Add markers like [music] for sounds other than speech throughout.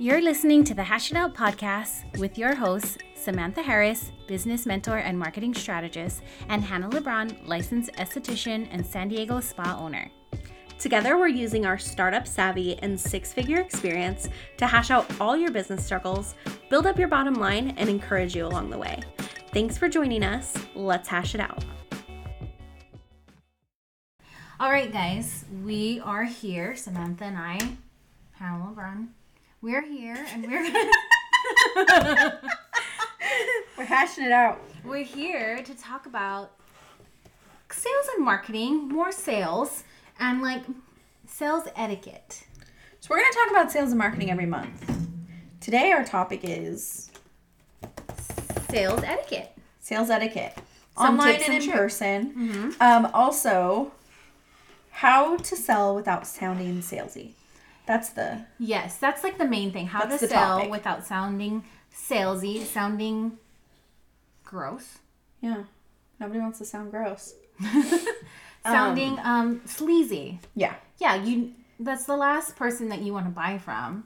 You're listening to the Hash It Out podcast with your hosts, Samantha Harris, business mentor and marketing strategist, and Hannah LeBron, licensed esthetician and San Diego spa owner. Together, we're using our startup savvy and six figure experience to hash out all your business struggles, build up your bottom line, and encourage you along the way. Thanks for joining us. Let's hash it out. All right, guys, we are here, Samantha and I, Hannah LeBron. We're here and we're [laughs] [laughs] We're hashing it out. we're here to talk about sales and marketing, more sales, and like sales etiquette. So we're going to talk about sales and marketing every month. Today our topic is Sales etiquette. sales etiquette, online tips and in tricks. Mm-hmm. person. Um, also, how to sell without sounding salesy. That's the Yes, that's like the main thing. How to sell topic. without sounding salesy, sounding gross, yeah. Nobody wants to sound gross. [laughs] sounding um sleazy. Yeah. Yeah, you that's the last person that you want to buy from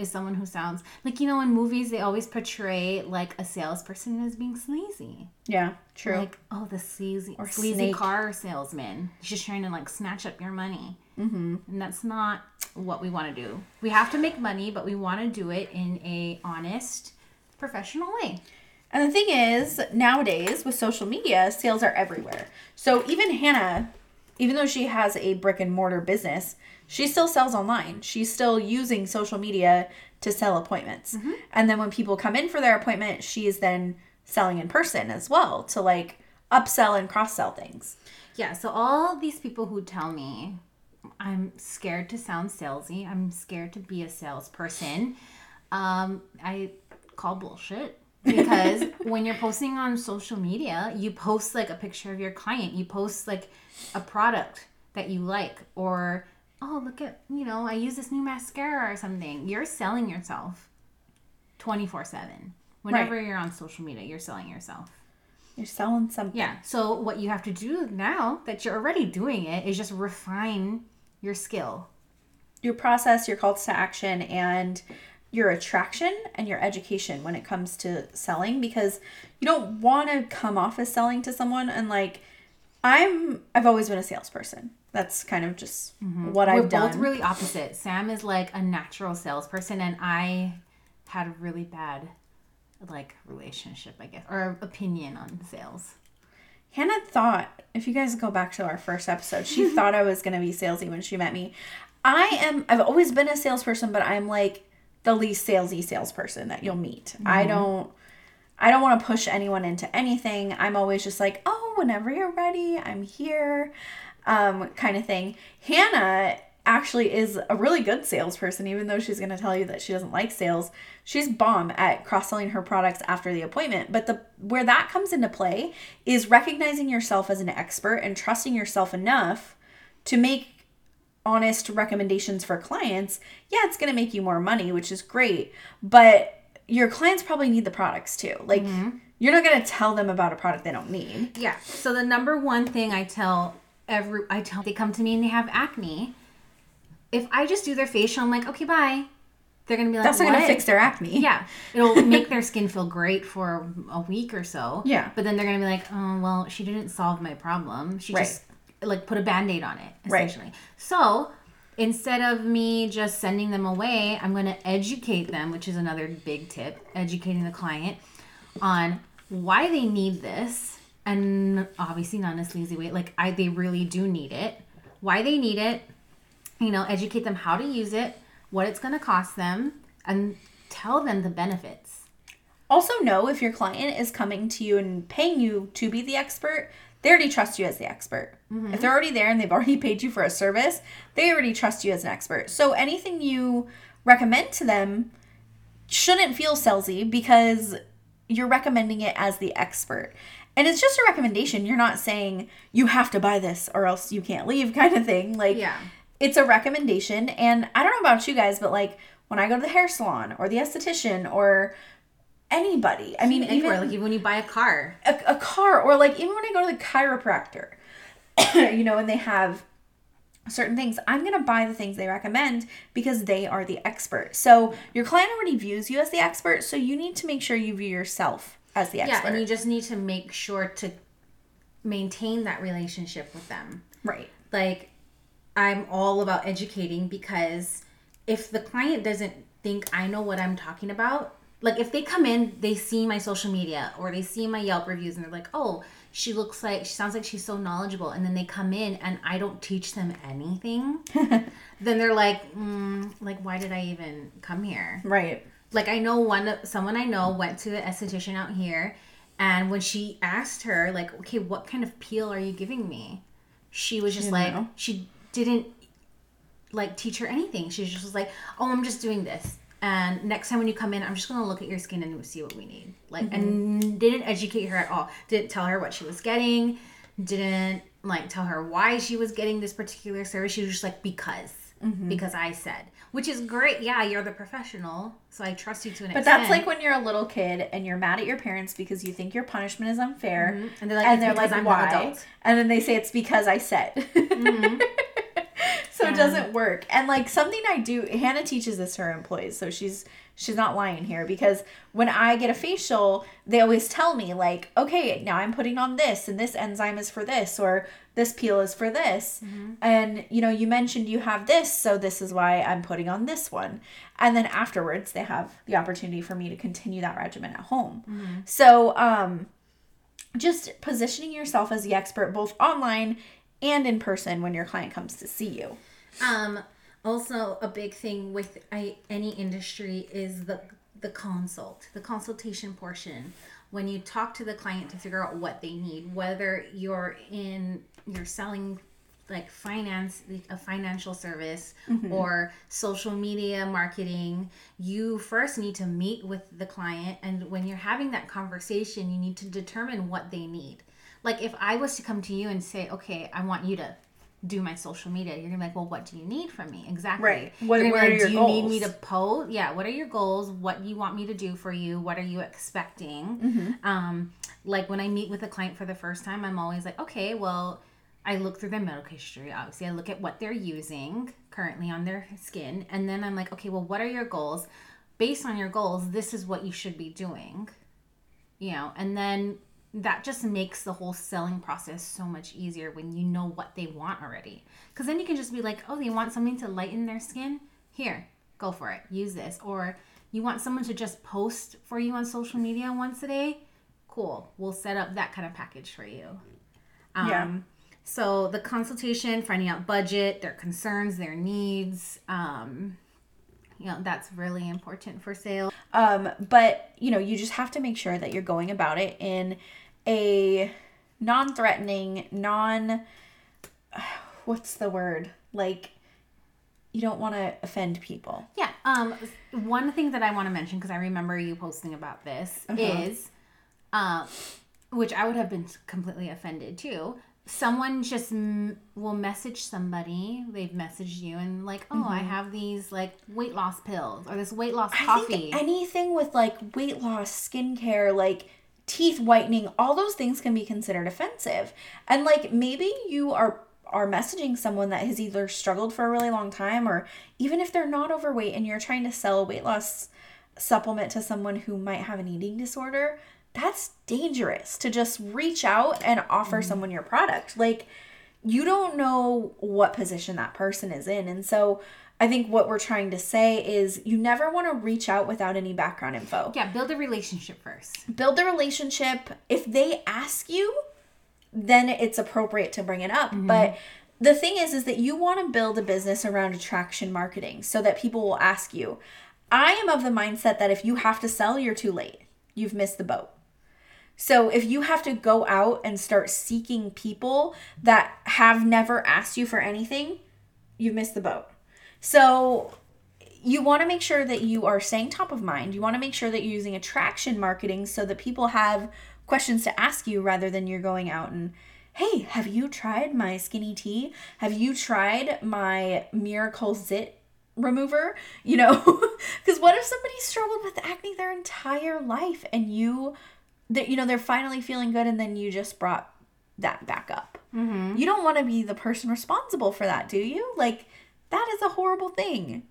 is someone who sounds like you know in movies they always portray like a salesperson as being sleazy. Yeah. True. Like, oh, the sleazy Or sleazy snake. car salesman. He's just trying to like snatch up your money. Mm-hmm. And that's not what we want to do. We have to make money, but we want to do it in a honest, professional way. And the thing is, nowadays with social media, sales are everywhere. So even Hannah, even though she has a brick and mortar business, she still sells online. She's still using social media to sell appointments. And then when people come in for their appointment, she is then selling in person as well to like upsell and cross sell things. Yeah, so all these people who tell me I'm scared to sound salesy, I'm scared to be a salesperson, um, I call bullshit. Because [laughs] when you're posting on social media, you post like a picture of your client, you post like a product that you like, or oh, look at, you know, I use this new mascara or something. You're selling yourself 24 7. Whenever you're on social media, you're selling yourself. You're selling something. Yeah. So what you have to do now that you're already doing it is just refine your skill. Your process, your calls to action, and your attraction and your education when it comes to selling because you don't want to come off as selling to someone and like I'm I've always been a salesperson. That's kind of just mm-hmm. what I We're I've both really opposite. Sam is like a natural salesperson, and I had a really bad like relationship, I guess, or opinion on sales. Hannah thought, if you guys go back to our first episode, she [laughs] thought I was going to be salesy when she met me. I am, I've always been a salesperson, but I'm like the least salesy salesperson that you'll meet. I mm-hmm. don't, I don't want to push anyone into anything. I'm always just like, oh, whenever you're ready, I'm here, um, kind of thing. Hannah actually is a really good salesperson, even though she's going to tell you that she doesn't like sales. She's bomb at cross selling her products after the appointment. But the where that comes into play is recognizing yourself as an expert and trusting yourself enough to make honest recommendations for clients. Yeah, it's going to make you more money, which is great, but your clients probably need the products too. Like you're not going to tell them about a product they don't need. Yeah. So the number one thing I tell every I tell they come to me and they have acne. If I just do their facial, I'm like, okay, bye. They're gonna be like, That's not gonna fix their acne. Yeah, it'll [laughs] make their skin feel great for a week or so. Yeah. But then they're gonna be like, oh well, she didn't solve my problem. She Right. just like put a band-aid on it, Right. essentially. So instead of me just sending them away, I'm gonna educate them, which is another big tip, educating the client on why they need this. And obviously not in a sleazy way. Like I they really do need it. Why they need it, you know, educate them how to use it, what it's going to cost them, and tell them the benefits. Also, know if your client is coming to you and paying you to be the expert, they already trust you as the expert. Mm-hmm. If they're already there and they've already [laughs] paid you for a service, they already trust you as an expert. So anything you recommend to them shouldn't feel salesy because you're recommending it as the expert. And it's just a recommendation. You're not saying you have to buy this or else you can't leave [laughs] kind of thing. Like Yeah. it's a recommendation and I don't know about you guys, but like when I go to the hair salon or the esthetician or anybody, I mean Anywhere, even like even when you buy a car. a, a car or like even when I go to the chiropractor, [coughs] you know, and they have certain things, I'm going to buy the things they recommend because they are the expert. So your client already views you as the expert, so you need to make sure you view yourself as the expert. Yeah, and you just need to make sure to maintain that relationship with them. right. Like, I'm all about educating because if the client doesn't think I know what I'm talking about, like if they come in, they see my social media or they see my Yelp reviews and they're like, oh, she looks like, she sounds like she's so knowledgeable. And then they come in and I don't teach them anything, [laughs] then they're like, mm, like, why did I even come here? Right. Like I know one someone I know went to the esthetician out here and when she asked her like okay what kind of peel are you giving me? She was just didn't like know. she didn't like teach her anything. She just was like oh I'm just doing this. And next time when you come in I'm just gonna look at your skin and see what we need. Like and mm-hmm. didn't educate her at all. Didn't tell her what she was getting. Didn't like tell her why she was getting this particular service. She was just like because. Mm-hmm. Because I said which is great yeah you're the professional so I trust you to an But extent that's like when you're a little kid and you're mad at your parents because you think your punishment is unfair. Mm-hmm. and they're like and they're like, I'm why? And then they say it's because I said. [laughs] Mm-hmm. [laughs] so it doesn't work. And like something I do, Hannah teaches this to her employees, so she's she's not lying here because when I get a facial, they always tell me like, okay, now I'm putting on this, and this enzyme is for this, or this peel is for this, and you know, you mentioned you have this, so this is why I'm putting on this one, and then afterwards they have the opportunity for me to continue that regimen at home. So, um just positioning yourself as the expert both online and in person when your client comes to see you. Um, also, a big thing with I, any industry is the the consult, the consultation portion. When you talk to the client to figure out what they need, whether you're in you're selling like finance a financial service mm-hmm. or social media marketing you first need to meet with the client. And when you're having that conversation you need to determine what they need. Like if i was to come to you and say okay i want you to do my social media you're gonna be like well what do you need from me? Exactly. Right. What- what be are your do you need me to post? Yeah what are your goals? What do you want me to do for you? What are you expecting? Um like when i meet with a client for the first time i'm always like okay well i look through their medical history obviously. I look at what they're using currently on their skin and then i'm like okay well what are your goals? Based on your goals this is what you should be doing you know? And then that just makes the whole selling process so much easier when you know what they want already. Because then you can just be like oh they want something to lighten their skin? Here go for it. Use this. Or you want someone to just post for you on social media once a day? Cool. We'll set up that kind of package for you. Um, Yeah. so the consultation finding out budget their concerns their needs um, you know that's really important for sales Um, but you know, you just have to make sure that you're going about it in a non-threatening, non [sighs] what's the word? Like you don't want to offend people. Yeah. Um. One thing that I want to mention because I remember you posting about this is, um, which I would have been completely offended too. Someone just m- will message somebody. They've messaged you and like, oh, I mm-hmm. have these like weight loss pills or this weight loss coffee. anything with like weight loss, skincare, like teeth whitening, all those things can be considered offensive. And like maybe you are are messaging someone that has either struggled for a really long time or even if they're not overweight and you're trying to sell a weight loss supplement to someone who might have an eating disorder, that's dangerous to just reach out and offer mm-hmm. someone your product. Like you don't know what position that person is in. And so I think what we're trying to say is you never want to reach out without any background info. yeah, build a relationship first. Build the relationship. If they ask you, then it's appropriate to bring it up. Mm-hmm. But the thing is is that you want to build a business around attraction marketing so that people will ask you. I am of the mindset that if you have to sell, you're too late. You've missed the boat. So if you have to go out and start seeking people that have never asked you for anything, you've missed the boat. So you want to make sure that you are staying top of mind. You want to make sure that you're using attraction marketing so that people have questions to ask you rather than you're going out and hey, have you tried my skinny tea? Have you tried my miracle zit remover? You know, [laughs] because what if somebody struggled with acne their entire life and you that you know they're finally feeling good and then you just brought that back up. Mm-hmm. You don't want to be the person responsible for that, do you? Like, that is a horrible thing.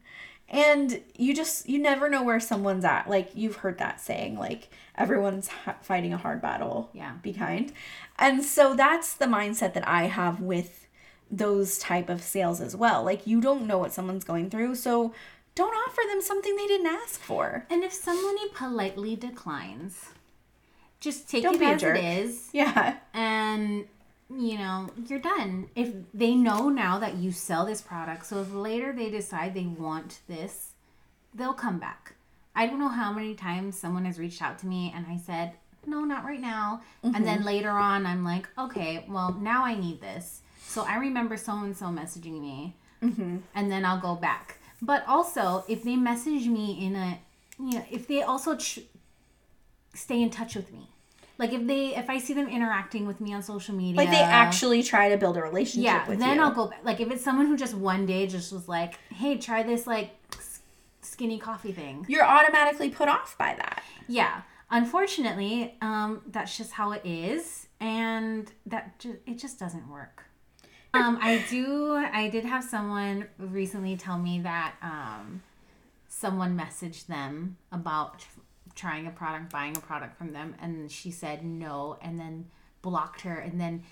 And you just, you never know where someone's at. Like, you've heard that saying, like, everyone's ha- fighting a hard battle. Yeah. Be kind. And so that's the mindset that I have with those type of sales as well. Like, you don't know what someone's going through. So don't offer them something they didn't ask for. And if somebody politely declines, just take Don't it as it is, Yeah. and you know you're done. If they know now that you sell this product, so if later they decide they want this, they'll come back. I don't know how many times someone has reached out to me and I said, no, not right now. And then later on, I'm like, okay, well, now I need this. So I remember so and so messaging me, and then I'll go back. But also, if they message me in a, you know, if they also ch- stay in touch with me, like if they, if I see them interacting with me on social media, Like, they actually try to build a relationship yeah, then you. I'll go back. Like if it's someone who just one day just was like, hey, try this like skinny coffee thing. You're automatically put off by that. Yeah. Unfortunately, um, that's just how it is, and that ju- it just doesn't work. Um, I do. I did have someone recently tell me that um, someone messaged them about trying a product, buying a product from them, and she said no, and then blocked her, and then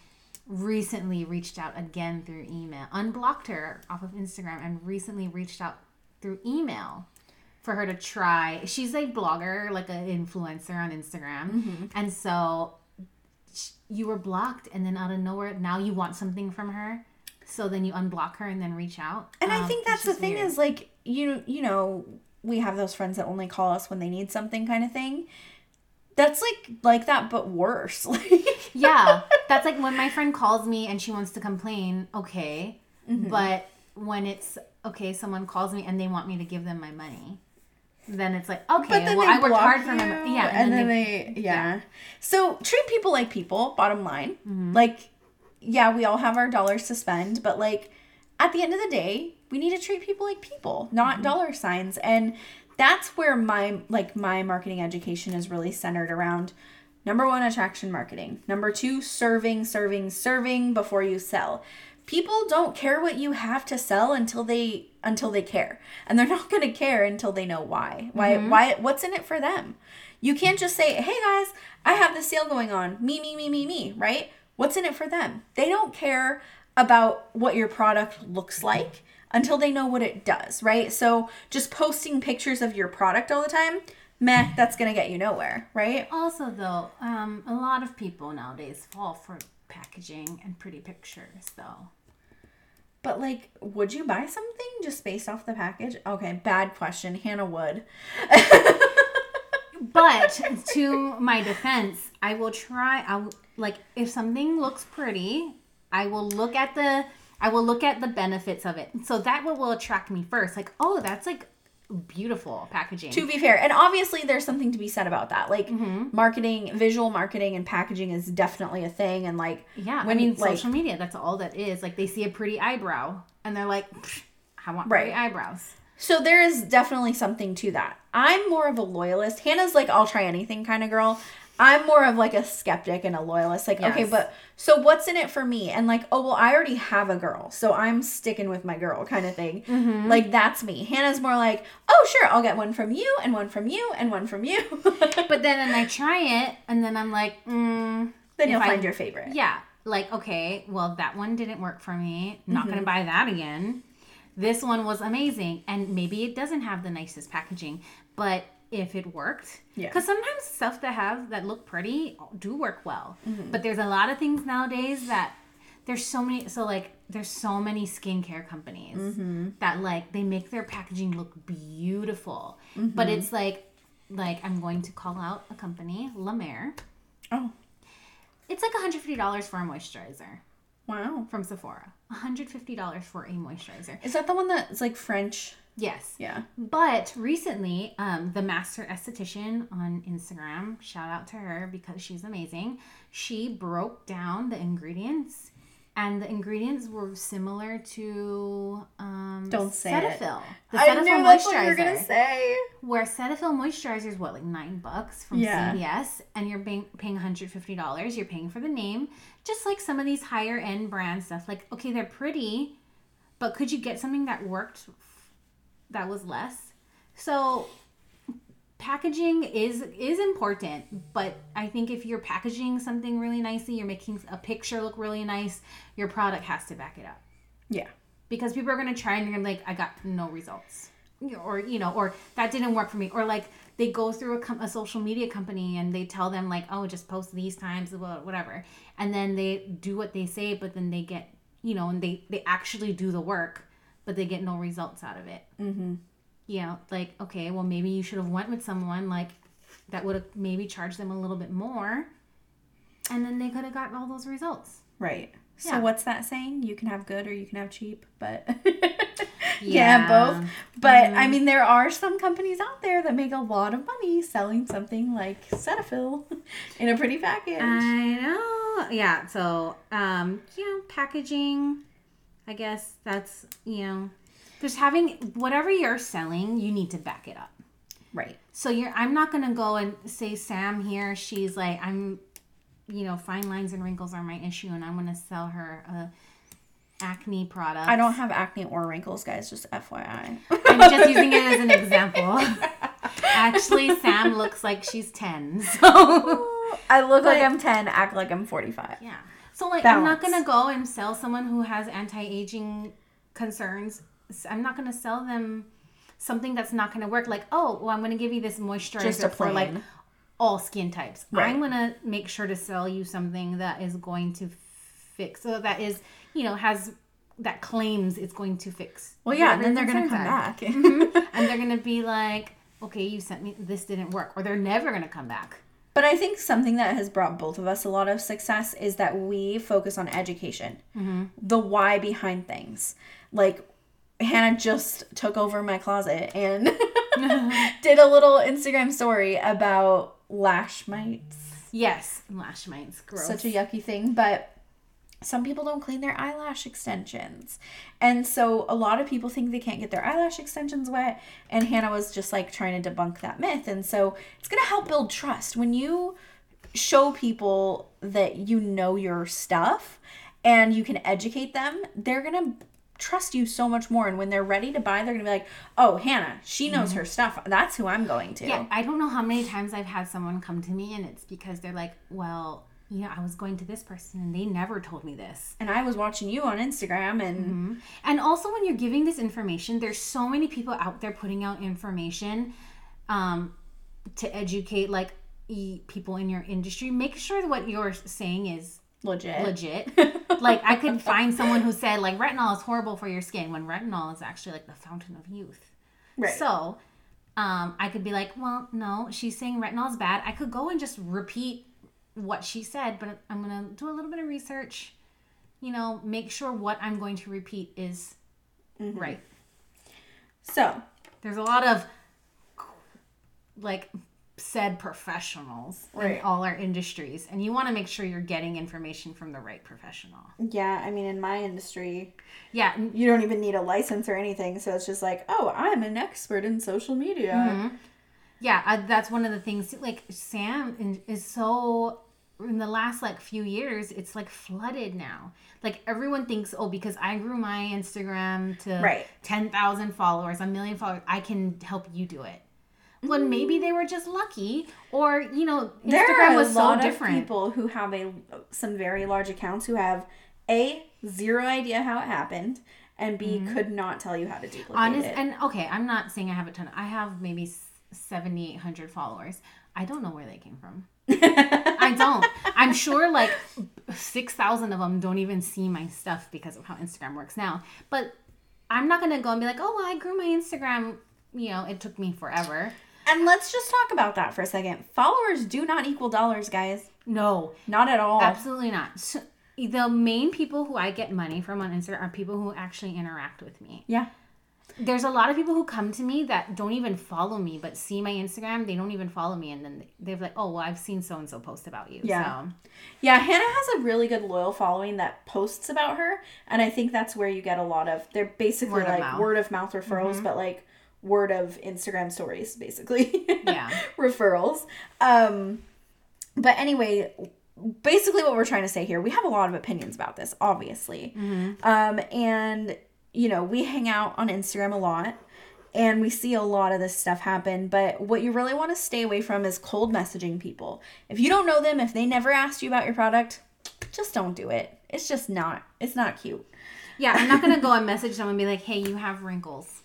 recently reached out again through email, unblocked her off of Instagram, and recently reached out through email for her to try. She's a blogger, like an influencer on Instagram, and so you were blocked, and then out of nowhere, now you want something from her. So then you unblock her and then reach out. And I Um, think that's the just thing weird. is like you you know we have those friends that only call us when they need something kind of thing. That's like like that but worse. Like [laughs] yeah, that's like when my friend calls me and she wants to complain. Okay, Mm-hmm. but when it's okay, someone calls me and they want me to give them my money, then it's like okay, but then well they I worked hard for my money. Yeah, and, then, they, yeah. So treat people like people. Bottom line, Mm-hmm. like yeah, we all have our dollars to spend, but like at the end of the day, we need to treat people like people, not Mm-hmm. dollar signs. And that's where my like my marketing education is really centered around number one attraction marketing. Number two serving serving serving before you sell. People don't care what you have to sell until they until they care. And they're [laughs] not going to care until they know why. Why why what's in it for them? You can't just say hey guys i have this sale going on. Me me me me me right? What's in it for them? They don't care about what your product looks like until they know what it does right so just posting pictures of your product all the time meh that's going to get you nowhere right Also, though, um, a lot of people nowadays fall for packaging and pretty pictures, though. But like, would you buy something just based off the package? Okay, bad question. Hannah would. [laughs] But to my defense, I will try. I will, like if something looks pretty, I will look at the. I will look at the benefits of it. So that will, will attract me first. Like, oh, that's like beautiful packaging. To be fair, and obviously there's something to be said about that. Like Mm-hmm. marketing, visual marketing and packaging is definitely a thing and like yeah, I mean, like- social media. That's all that is. Like they see a pretty eyebrow and they're like, I want Right. pretty eyebrows. So there is definitely something to that. I'm more of a loyalist. Hannah's like I'll try anything kind of girl. I'm more of like a skeptic and a loyalist. Like, okay, but so what's in it for me? And like, oh well, I already have a girl, so I'm sticking with my girl kind of thing. Mm-hmm. Like that's me. Hannah's more like, oh sure, I'll get one from you and one from you and one from you. [laughs] But then, and I try it, and then I'm like, mm, then you'll if I- find your favorite. Yeah. Like, okay, well, that one didn't work for me. Not Mm-hmm. going to buy that again. This one was amazing. And maybe it doesn't have the nicest packaging, but if it worked, Yeah. Because sometimes stuff that have that look pretty do work well. Mm-hmm. But there's a lot of things nowadays that there's so many. So, like, there's so many skincare companies Mm-hmm. that, like, they make their packaging look beautiful. Mm-hmm. But it's like, like, I'm going to call out a company, La Mer. Oh It's like $150 for a moisturizer wow. from Sephora. $150 for a moisturizer. Is that the one that's like French? Yes. Yeah. But recently, um, the master esthetician on Instagram, shout out to her because she's amazing. She broke down the ingredients and the ingredients were similar to um, Don't say Cetaphil. it. The I Cetaphil knew that's what you were moisturizer. gonna say. Where Cetaphil moisturizer is what, like nine bucks from Yeah. CVS, and you're paying, paying $150. You're paying for the name, just like some of these higher end brand stuff. Like, okay, they're pretty, but could you get something that worked that was less? So packaging is is important but i think if you're packaging something really nicely you're making a picture look really nice your product has to back it up. Yeah. because people are going to try and you're going to be like i got no results. Or you know or that didn't work for me. Or like they go through a, com- a social media company and they tell them like oh just post these times wha- whatever. And then they do what they say but then they get you know and they they actually do the work but they get no results out of it mm-hmm. you know like okay well maybe you should have went with someone like that would have maybe charged them a little bit more and then they could have gotten all those results Right. So Yeah. what's that saying? You can have good or you can have cheap, but [laughs] yeah, both. But I mean, there are some companies out there that make a lot of money selling something like Cetaphil [laughs] in a pretty package. I know. Yeah. So, um, you know, packaging. I guess that's you know, just having whatever you're selling, you need to back it up. right. So you're. I'm not gonna go and say Sam here. She's like I'm. You know, fine lines and wrinkles are my issue, and I'm gonna sell her a acne product. I don't have acne or wrinkles, guys. Just FYI. I'm just [laughs] using it as an example. Actually, Sam looks like she's ten. So. I look like I'm 10, act like I'm 45. Yeah. So like I'm not gonna go and sell someone who has anti-aging concerns. I'm not gonna sell them something that's not gonna work. Like, oh, well, I'm gonna give you this moisturizer for like all skin types. Right. I'm gonna make sure to sell you something that is going to fix. So that is, you know, has that claims it's going to fix. Well, yeah, and then they're going to come are. back. [laughs] and they're [laughs] gonna be like, okay, you sent me this didn't work, or they're never gonna come back. But I think something that has brought both of us a lot of success is that we focus on education, mm-hmm. the why behind things. Like, Hannah just took over my closet and [laughs] [laughs] did a little Instagram story about lash mites. Yes, lash mites, gross. Such a yucky thing, but some people don't clean their eyelash extensions. And so a lot of people think they can't get their eyelash extensions wet. And Hannah was just like trying to debunk that myth. And so it's going to help build trust. When you show people that you know your stuff and you can educate them, they're going to trust you so much more. And when they're ready to buy, they're going to be like, oh, Hannah, she knows mm-hmm. her stuff. That's who I'm going to. Yeah, I don't know how many times I've had someone come to me and it's because they're like, well, you know, I was going to this person and they never told me this. And I was watching you on Instagram and And also, when you're giving this information, there's so many people out there putting out information um, to educate like e- people in your industry. Make sure that what you're saying is legit. legit. [laughs] like I could find someone who said like retinol is horrible for your skin when retinol is actually like the fountain of youth. Right. So, um, I could be like, well, no, she's saying retinol is bad. I could go and just repeat what she said, but I'm gonna do a little bit of research. You know, make sure what I'm going to repeat is Mm-hmm. right. So, There's a lot of like said professionals Right. in all our industries, and you want to make sure you're getting information from the right professional. yeah, I mean, in my industry, Yeah, you don't even need a license or anything. So it's just like, oh, I'm an expert in social media. yeah I, that's one of the things like sam is so in the last like few years it's like flooded now like everyone thinks oh because i grew my instagram to Right. 10000 followers a million followers i can help you do it well mm. maybe they were just lucky or you know instagram There are was a so lot different of people who have a some very large accounts who have a zero idea how it happened, and B mm-hmm. could not tell you how to duplicate it. honest it. and okay i'm not saying i have a ton i have maybe 7800 followers i don't know where they came from [laughs] don't i'm sure like 6000 of them don't even see my stuff because of how instagram works now but i'm not gonna go and be like oh well i grew my instagram you know it took me forever and let's just talk about that for a second. Followers do not equal dollars, guys. no Not at all. absolutely not so, the main people who i get money from on instagram are people who actually interact with me Yeah. There's a lot of people who come to me that don't even follow me, but see my Instagram. They don't even follow me, and then they're like, "Oh, well, I've seen so and so post about you." Yeah. So, Yeah, Hannah has a really good loyal following that posts about her, and I think that's where you get a lot of. They're basically Word like. Mm-hmm. word of mouth referrals, but like word of Instagram stories, basically. [laughs] Yeah. referrals. Um, but anyway, basically what we're trying to say here, we have a lot of opinions about this, obviously. Um, and you know, we hang out on Instagram a lot. And we see a lot of this stuff happen, but what you really want to stay away from is cold messaging people. If you don't know them, if they never asked you about your product, just don't do it. It's just not. It's not cute. yeah, I'm not gonna go [laughs] and message someone and be like, "Hey, you have wrinkles.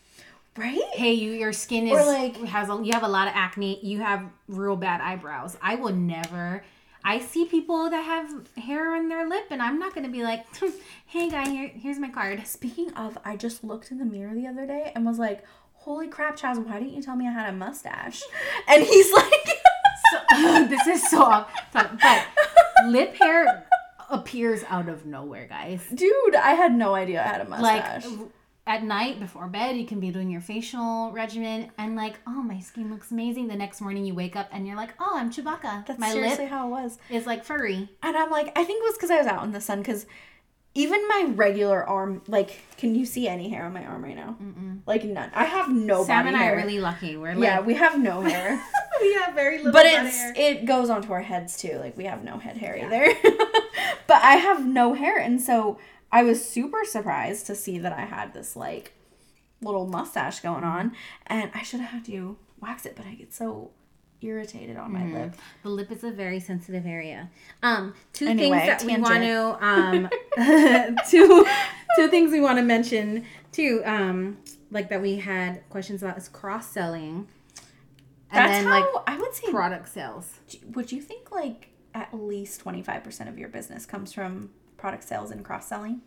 Right? Hey, you your skin is Or, like- has a, you have a lot of acne. You have real bad eyebrows." I will never. I see people that have hair on their lip, and I'm not gonna be like, hmm, "Hey, guy, here, here's my card." [laughs] Speaking of, I just looked in the mirror the other day and was like, holy crap, Chaz, why didn't you tell me I had a mustache? [laughs] And he's like, [laughs] So, this is so off. But lip hair appears out of nowhere, guys. dude, I had no idea I had a like mustache. At night before bed you can be doing your facial regimen and like oh my skin looks amazing the next morning you wake up and you're like oh i'm chewbacca That's my seriously how it was. is like furry And I'm like, I think it was because I was out in the sun. Because even my regular arm, like, can you see any hair on my arm right now? Like none. I have no sam and i hair. are really lucky we're like yeah, we have no hair. [laughs] we have very little but it's hair. it goes onto our heads too. Like we have no head hair either. [laughs] but I have no hair, and so I was super surprised to see that I had this like little mustache going on, and I should have had you wax it, but I get so irritated on my lip. the lip is a very sensitive area um two Anyway, things that we want to um [laughs] [laughs] two two things we want to mention too um like that we had questions about is cross selling That's then how like I would say. product sales Would you think like at least twenty five percent of your business comes from product sales and cross selling?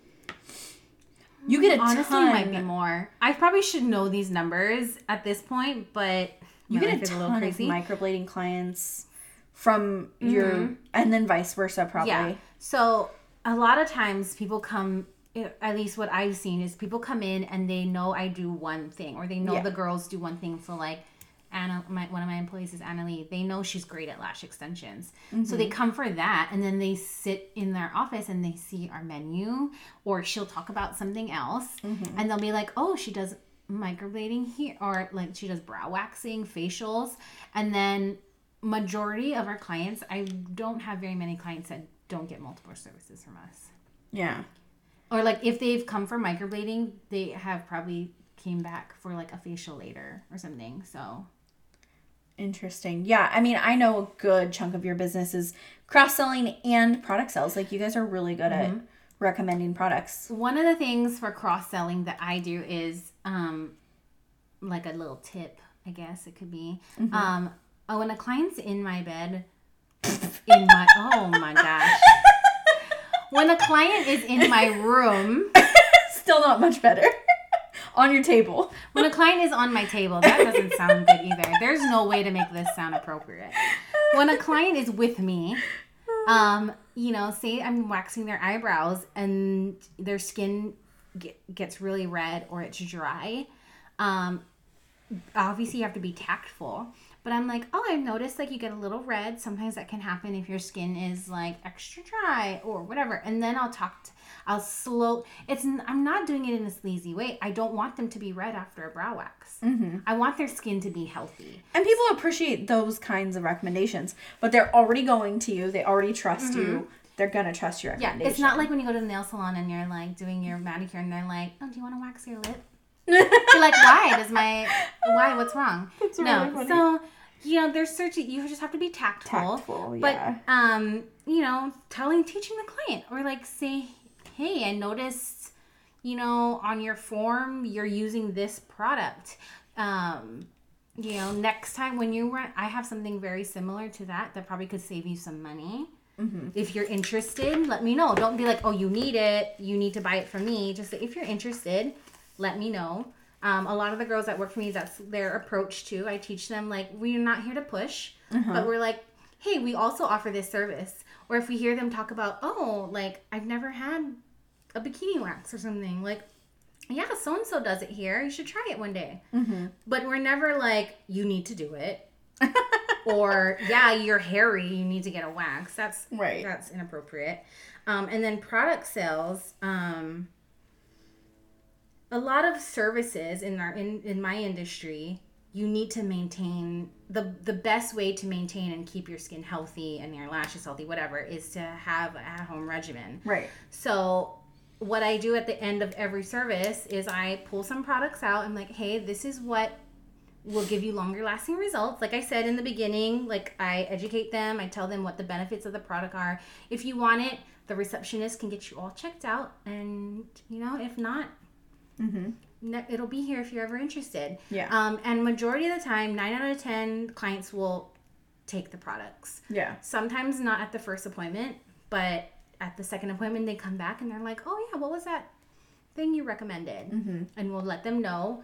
You get a Honestly, ton. might be more. I probably should know these numbers at this point, but you get life a is ton of microblading clients from your, mm-hmm. and then vice versa, probably. yeah. So a lot of times people come. Eh, at least what I've seen is people come in and they know I do one thing, or they know Yeah. the girls do one thing. So like. Anna, my, one of my employees is Anna Lee. They know she's great at lash extensions. So Mm-hmm. they come for that and then they sit in their office and they see our menu or she'll talk about something else Mm-hmm. and they'll be like, oh, she does microblading here or like she does brow waxing, facials. And then majority of our clients, I don't have very many clients that don't get multiple services from us. Yeah. Or like if they've come for microblading, they have probably came back for like a facial later or something. So Interesting. Yeah. I mean, I know a good chunk of your business is cross selling and product sales. Like, you guys are really good at recommending products. one of the things for cross selling that I do is um like a little tip, I guess it could be. Um oh when a client's in my bed in my oh my gosh. [laughs] When a client is in my room, [laughs] Still not much better. On your table. [laughs] when a client is on my table, that doesn't sound good either. There's no way to make this sound appropriate. When a client is with me, um, you know, say I'm waxing their eyebrows and their skin get, gets really red or it's dry. Um, obviously, you have to be tactful. But I'm like, oh, I've noticed like you get a little red. Sometimes that can happen if your skin is like extra dry or whatever. And then I'll talk. To, I'll slow. It's I'm not doing it in a sleazy way. I don't want them to be red after a brow wax. Mm-hmm. I want their skin to be healthy. And people appreciate those kinds of recommendations, but they're already going to you. They already trust you. They're going to trust your recommendation. Yeah, it's not like when you go to the nail salon and you're like doing your manicure and they're like, "Oh, do you want to wax your lip?" [laughs] you're like, "Why? Does my why? What's wrong?" That's no, really so you know, there's searching. You just have to be tactful. Tactful, But yeah. um, you know, telling, teaching the client, or like say, "Hey, I noticed, you know, on your form you're using this product." Um, you know, next time when you run, I have something very similar to that that probably could save you some money. If you're interested, let me know. Don't be like, oh, you need it. You need to buy it from me. Just if you're interested, let me know. Um, a lot of the girls that work for me, that's their approach too. I teach them, like, we're not here to push, but we're like, hey, we also offer this service. Or if we hear them talk about, oh, like, I've never had a bikini wax or something, like, yeah, so and so does it here. You should try it one day. Mm-hmm. But we're never like, you need to do it. [laughs] or yeah, you're hairy. You need to get a wax. That's Right. That's inappropriate. Um, and then product sales. Um, a lot of services in our in, in my industry, you need to maintain the the best way to maintain and keep your skin healthy and your lashes healthy, whatever, is to have a at home regimen. Right. So what I do at the end of every service is I pull some products out. I'm like, hey, this is what will give you longer lasting results. Like I said in the beginning, like I educate them, I tell them what the benefits of the product are. If you want it, the receptionist can get you all checked out. And, you know, if not, Mm-hmm. it'll be here if you're ever interested. Yeah. Um, and majority of the time, nine out of 10 clients will take the products Yeah. sometimes not at the first appointment, but at the second appointment, they come back and they're like, oh, yeah, what was that thing you recommended? Mm-hmm. And we'll let them know.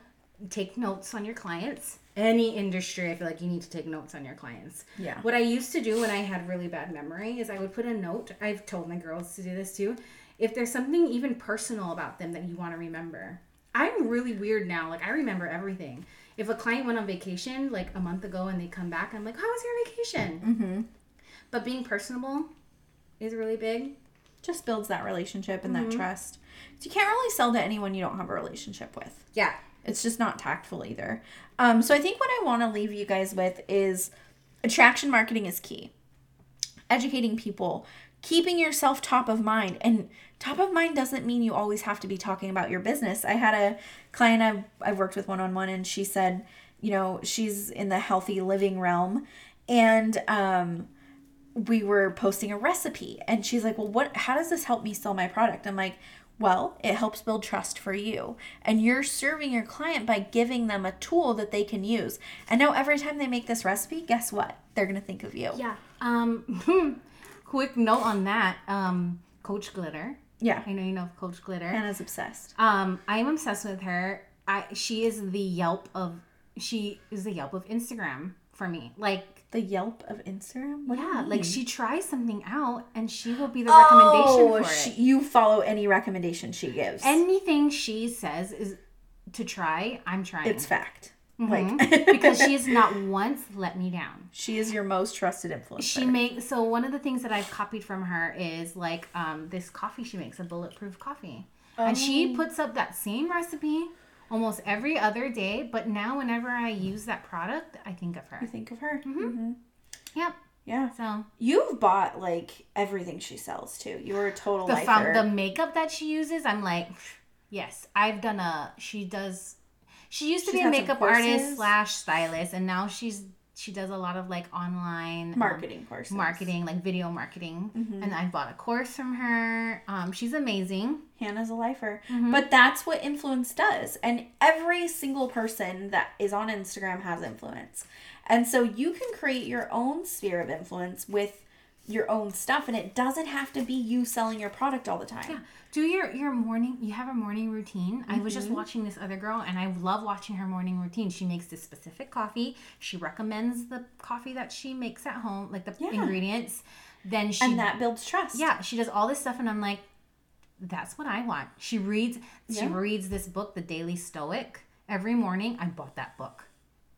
Take notes on your clients. Any industry, I feel like you need to take notes on your clients. Yeah. What I used to do when I had really bad memory is I would put a note. I've told my girls to do this too. If there's something even personal about them that you want to remember, I'm really weird now. Like, I remember everything. If a client went on vacation like a month ago and they come back, I'm like, how was your vacation? Mm-hmm. But being personable is really big. Just builds that relationship and Mm-hmm. that trust. So you can't really sell to anyone you don't have a relationship with. Yeah. It's just not tactful either. Um, so I think what I want to leave you guys with is attraction marketing is key. Educating people, keeping yourself top of mind. And top of mind doesn't mean you always have to be talking about your business. I had a client I've, I've worked with one on one, and she said, you know, she's in the healthy living realm. And um, we were posting a recipe and she's like well what how does this help me sell my product i'm like well it helps build trust for you and you're serving your client by giving them a tool that they can use and now every time they make this recipe guess what they're gonna think of you Yeah. Um, [laughs] quick note on that. Um, Coach Glitter. yeah I know you know Coach Glitter. hannah's obsessed Um, I am obsessed with her. I she is the Yelp of she is the Yelp of Instagram for me. Like the yelp of instagram what yeah, like she tries something out and she will be the recommendation oh, for she, it. you follow any recommendation she gives Anything she says is to try. I'm trying. it's fact Mhm. like [laughs] because she has not [laughs] once let me down. she is your most trusted influencer She makes so one of the things that I've copied from her is like um, this coffee she makes a bulletproof coffee, and she puts up that same recipe almost every other day. But now whenever I use that product, I think of her. you think of her Mm-hmm. Mhm. Yep. yeah So You've bought like everything she sells too. You're a total the lifer. the makeup that she uses, I'm like, [sighs] yes, I've done a. She does. She used to She's be a makeup artist slash stylist, and now she's she does a lot of like online um, marketing courses. marketing, like video marketing. Mm-hmm. And I bought a course from her. Um, she's amazing. Hannah's a lifer. Mm-hmm. But that's what influence does. And every single person that is on Instagram has influence. And so you can create your own sphere of influence with your own stuff and it doesn't have to be you selling your product all the time. Yeah. Do your your morning. You have a morning routine. I was just Mm-hmm. watching this other girl, and I love watching her morning routine. She makes this specific coffee. She recommends the coffee that she makes at home, like the Yeah. ingredients. Then she And that builds trust. yeah she does all this stuff and i'm like that's what i want she reads she reads this book the daily stoic every morning i bought that book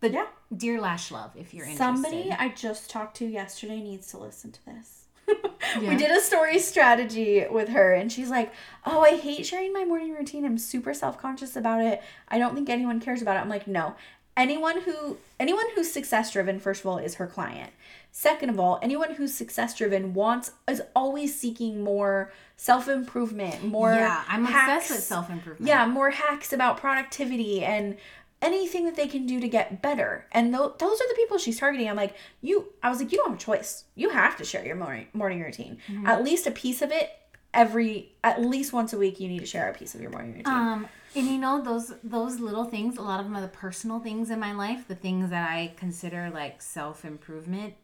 the Yeah. dear lash love if you're interested Somebody I just talked to yesterday needs to listen to this. [laughs] We did a story strategy with her, and she's like, Oh, I hate sharing my morning routine. I'm super self conscious about it. I don't think anyone cares about it. I'm like, No. Anyone who anyone who's success driven, first of all, is her client. Second of all, anyone who's success driven wants is always seeking more self improvement, more yeah i'm hacks. obsessed with self-improvement Yeah, more hacks about productivity and anything that they can do to get better. And th- those are the people she's targeting. I'm like, you, I was like, you don't have a choice. You have to share your morning, morning routine. Mm-hmm. At least a piece of it every, at least once a week, you need to share a piece of your morning routine. um and you know those those little things a lot of them are the personal things in my life the things that i consider like self-improvement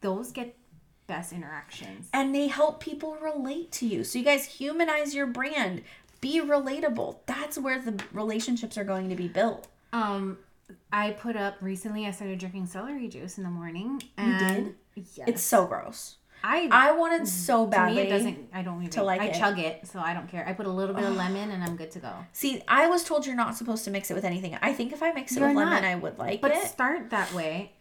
those get best interactions and they help people relate to you. So you guys humanize your brand. Be relatable. That's where the relationships are going to be built. Um, I put up recently. I started drinking celery juice in the morning. And did? Yes. It's so gross. I I wanted so to badly. me it doesn't. I don't even. to like I it. chug it, so I don't care. I put a little bit of lemon and I'm good to go. See, I was told you're not supposed to mix it with anything. I think if I mix it You're with lemon. I would like But it. start that way.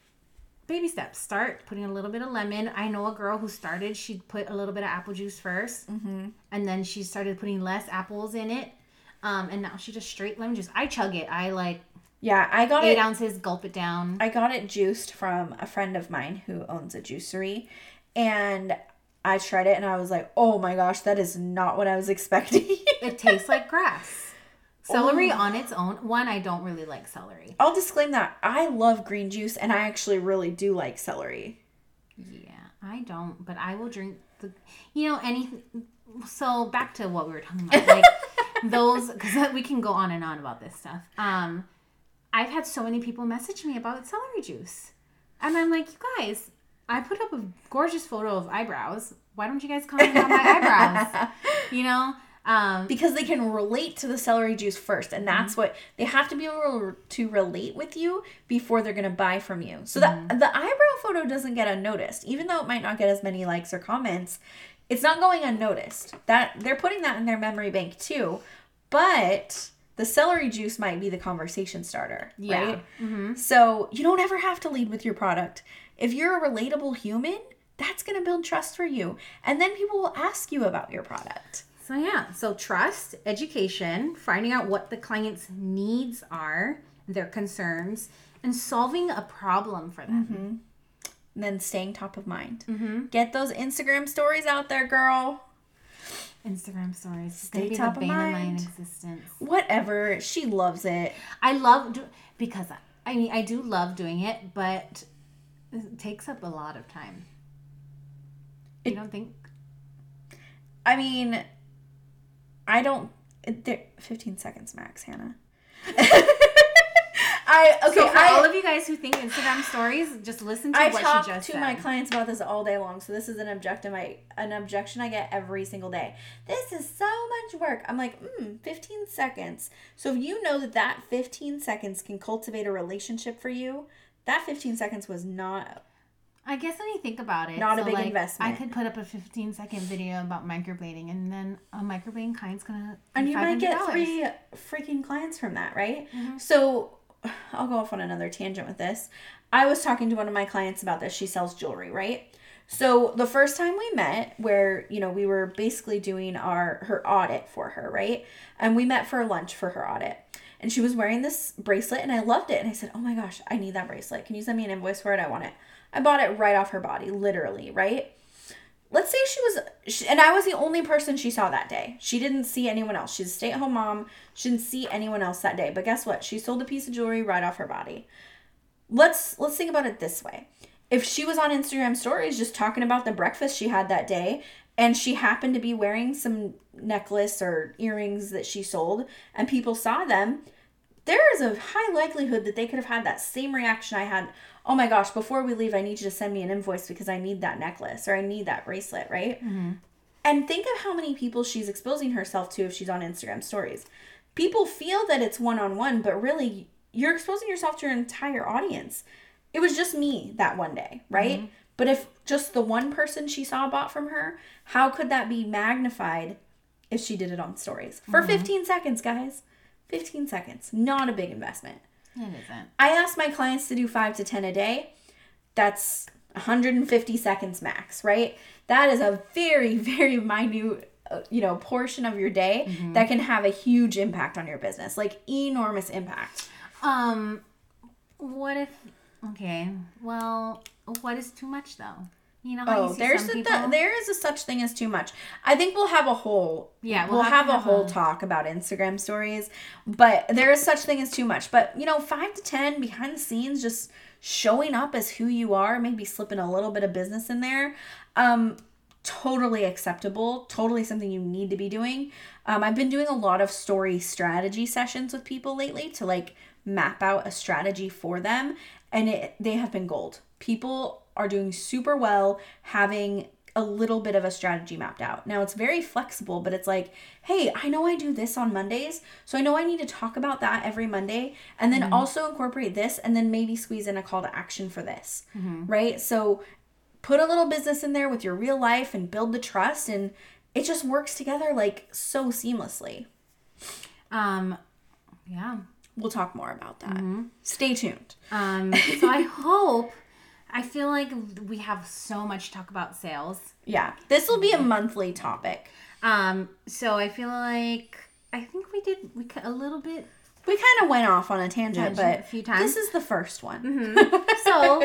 Baby steps. Start putting a little bit of lemon. I know a girl who started. She put a little bit of apple juice 1st mm-hmm. and then she started putting less apples in it. Um, and now she just straight lemon juice. I chug it. I like Yeah, I got eight it. ounces, gulp it down. I got it juiced from a friend of mine who owns a juicery, and I tried it and I was like, oh my gosh, that is not what I was [laughs] expecting. It tastes like grass. Celery on its own. One, I don't really like celery. I'll disclaim that I love green juice and I actually really do like celery. Yeah, I don't, but I will drink the, you know, anything. So back to what we were talking about, like [laughs] those, because we can go on and on about this stuff. Um, I've had so many people message me about celery juice, and I'm like, you guys, I put up a gorgeous photo of eyebrows. Why don't you guys comment on my eyebrows? [laughs] You know, um, Because they can relate to the celery juice first, and that's what they have to be able to relate with you before they're gonna buy from you. So the the eyebrow photo doesn't get unnoticed, even though it might not get as many likes or comments. It's not going unnoticed. That they're putting that in their memory bank too, but the celery juice might be the conversation starter, Yeah. right? Mm-hmm. So you don't ever have to lead with your product. If you're a relatable human, that's gonna build trust for you, and then people will ask you about your product. So yeah, so trust, education, finding out what the client's needs are, their concerns, and solving a problem for them. Mm-hmm. and then staying top of mind. Mm-hmm. Get those Instagram stories out there, girl. Instagram stories. Stay top the of bane of my mind. existence. Whatever. She loves it. I love do- because I mean I do love doing it, but it takes up a lot of time. you don't think? I mean, I don't. it- There, 15 seconds max, Hannah. [laughs] I okay. so for I, all of you guys who think Instagram stories, just listen to I what talk she just to said. my clients about this all day long, so this is an objective. I an objection I get every single day. This is so much work. I'm like, mm, 15 seconds. So if you know that that 15 seconds can cultivate a relationship for you, that 15 seconds was not. I guess when you think about it, Not a big like, investment. I could put up a 15 second video about microblading, and then a microblading client's gonna And you might get $500. three freaking clients from that, right? Mm-hmm. So I'll go off on another tangent with this. I was talking to one of my clients about this. She sells jewelry, right? So the first time we met, where you know we were basically doing our her audit for her, right? And we met for lunch for her audit. And she was wearing this bracelet, and I loved it. And I said, "Oh my gosh, I need that bracelet. Can you send me an invoice for it? I want it." I bought it right off her body, literally, right? Let's say she was she, and i was the only person she saw that day. She didn't see anyone else. She's a stay-at-home mom. She didn't see anyone else that day. But guess what? She sold a piece of jewelry right off her body. Let's let's think about it this way. If she was on instagram stories just talking about the breakfast she had that day and she happened to be wearing some necklace or earrings that she sold and people saw them there is a high likelihood that they could have had that same reaction I had. Oh my gosh, before we leave, I need you to send me an invoice because I need that necklace or I need that bracelet, right? Mm-hmm. And think of how many people she's exposing herself to if she's on Instagram stories. People feel that it's one on one, but really, you're exposing yourself to your entire audience. It was just me that one day, right? Mm-hmm. But if just the one person she saw bought from her, how could that be magnified if she did it on stories? For mm-hmm. 15 seconds, guys. 15 seconds. Not a big investment. It isn't. I ask my clients to do five to 10 a day. That's 150 seconds max, right? That is a very, [laughs] very minute, uh, you know, portion of your day that can have a huge impact on your business, like enormous impact. Um, what if? Okay, well, what is too much though? You know how Oh, there's a, there is a such thing as too much. I think we'll have a whole Yeah, we'll, we'll have, have a whole a- talk about Instagram stories, but there is such thing as too much. But you know, five to ten behind the scenes, just showing up as who you are, maybe slipping a little bit of business in there. Um, totally acceptable. Totally something you need to be doing. Um, I've been doing a lot of story strategy sessions with people lately to like map out a strategy for them, and it they have been gold. People are doing super well having a little bit of a strategy mapped out. Now it's very flexible, but it's like, hey, I know I do this on Mondays, so I know I need to talk about that every Monday and then also incorporate this and then maybe squeeze in a call to action for this. Right? So put a little business in there with your real life and build the trust and it just works together like so seamlessly. Um, yeah. We'll talk more about that. Stay tuned. Um, [laughs] so I hope. I feel like we have so much to talk about sales. Yeah, this will be a monthly topic. Um, so I feel like I think we did we cut a little bit. We kind of went off on a tangent, Tangent but a few times. this is the first one. [laughs] So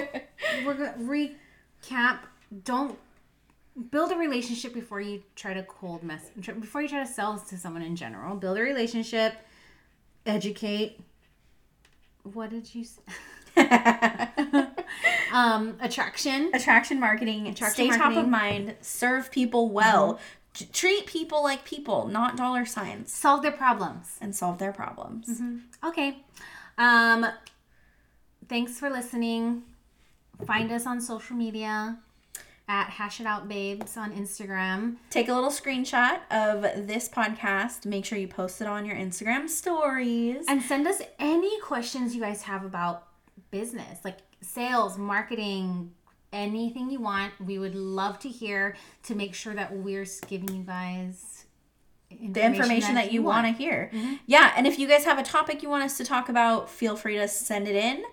we're gonna recap. Don't build a relationship before you try to cold mess. Before you try to sell to someone in general, build a relationship. Educate. What did you? Say? [laughs] um, attraction. Attraction marketing, Attraction stay top of marketing. mind, serve people well, t- treat people like people, not dollar signs, Solve their problems. and solve their problems. Okay. Um thanks for listening. Find us on social media at Hash It Out Babes on Instagram. Take a little screenshot of this podcast. Make sure you post it on your Instagram stories. And send us any questions you guys have about business, like sales, marketing, anything you want. We would love to hear to make sure that we're giving you guys the information that you want to hear. Yeah, and if you guys have a topic you want us to talk about, feel free to send it in.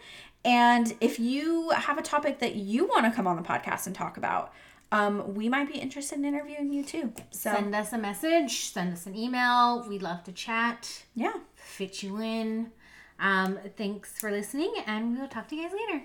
And if you have a topic that you want to come on the podcast and talk about, um, we might be interested in interviewing you too. So Send us a message, send us an email. We'd love to chat, yeah, fit you in. Um, thanks for listening, and we'll talk to you guys later.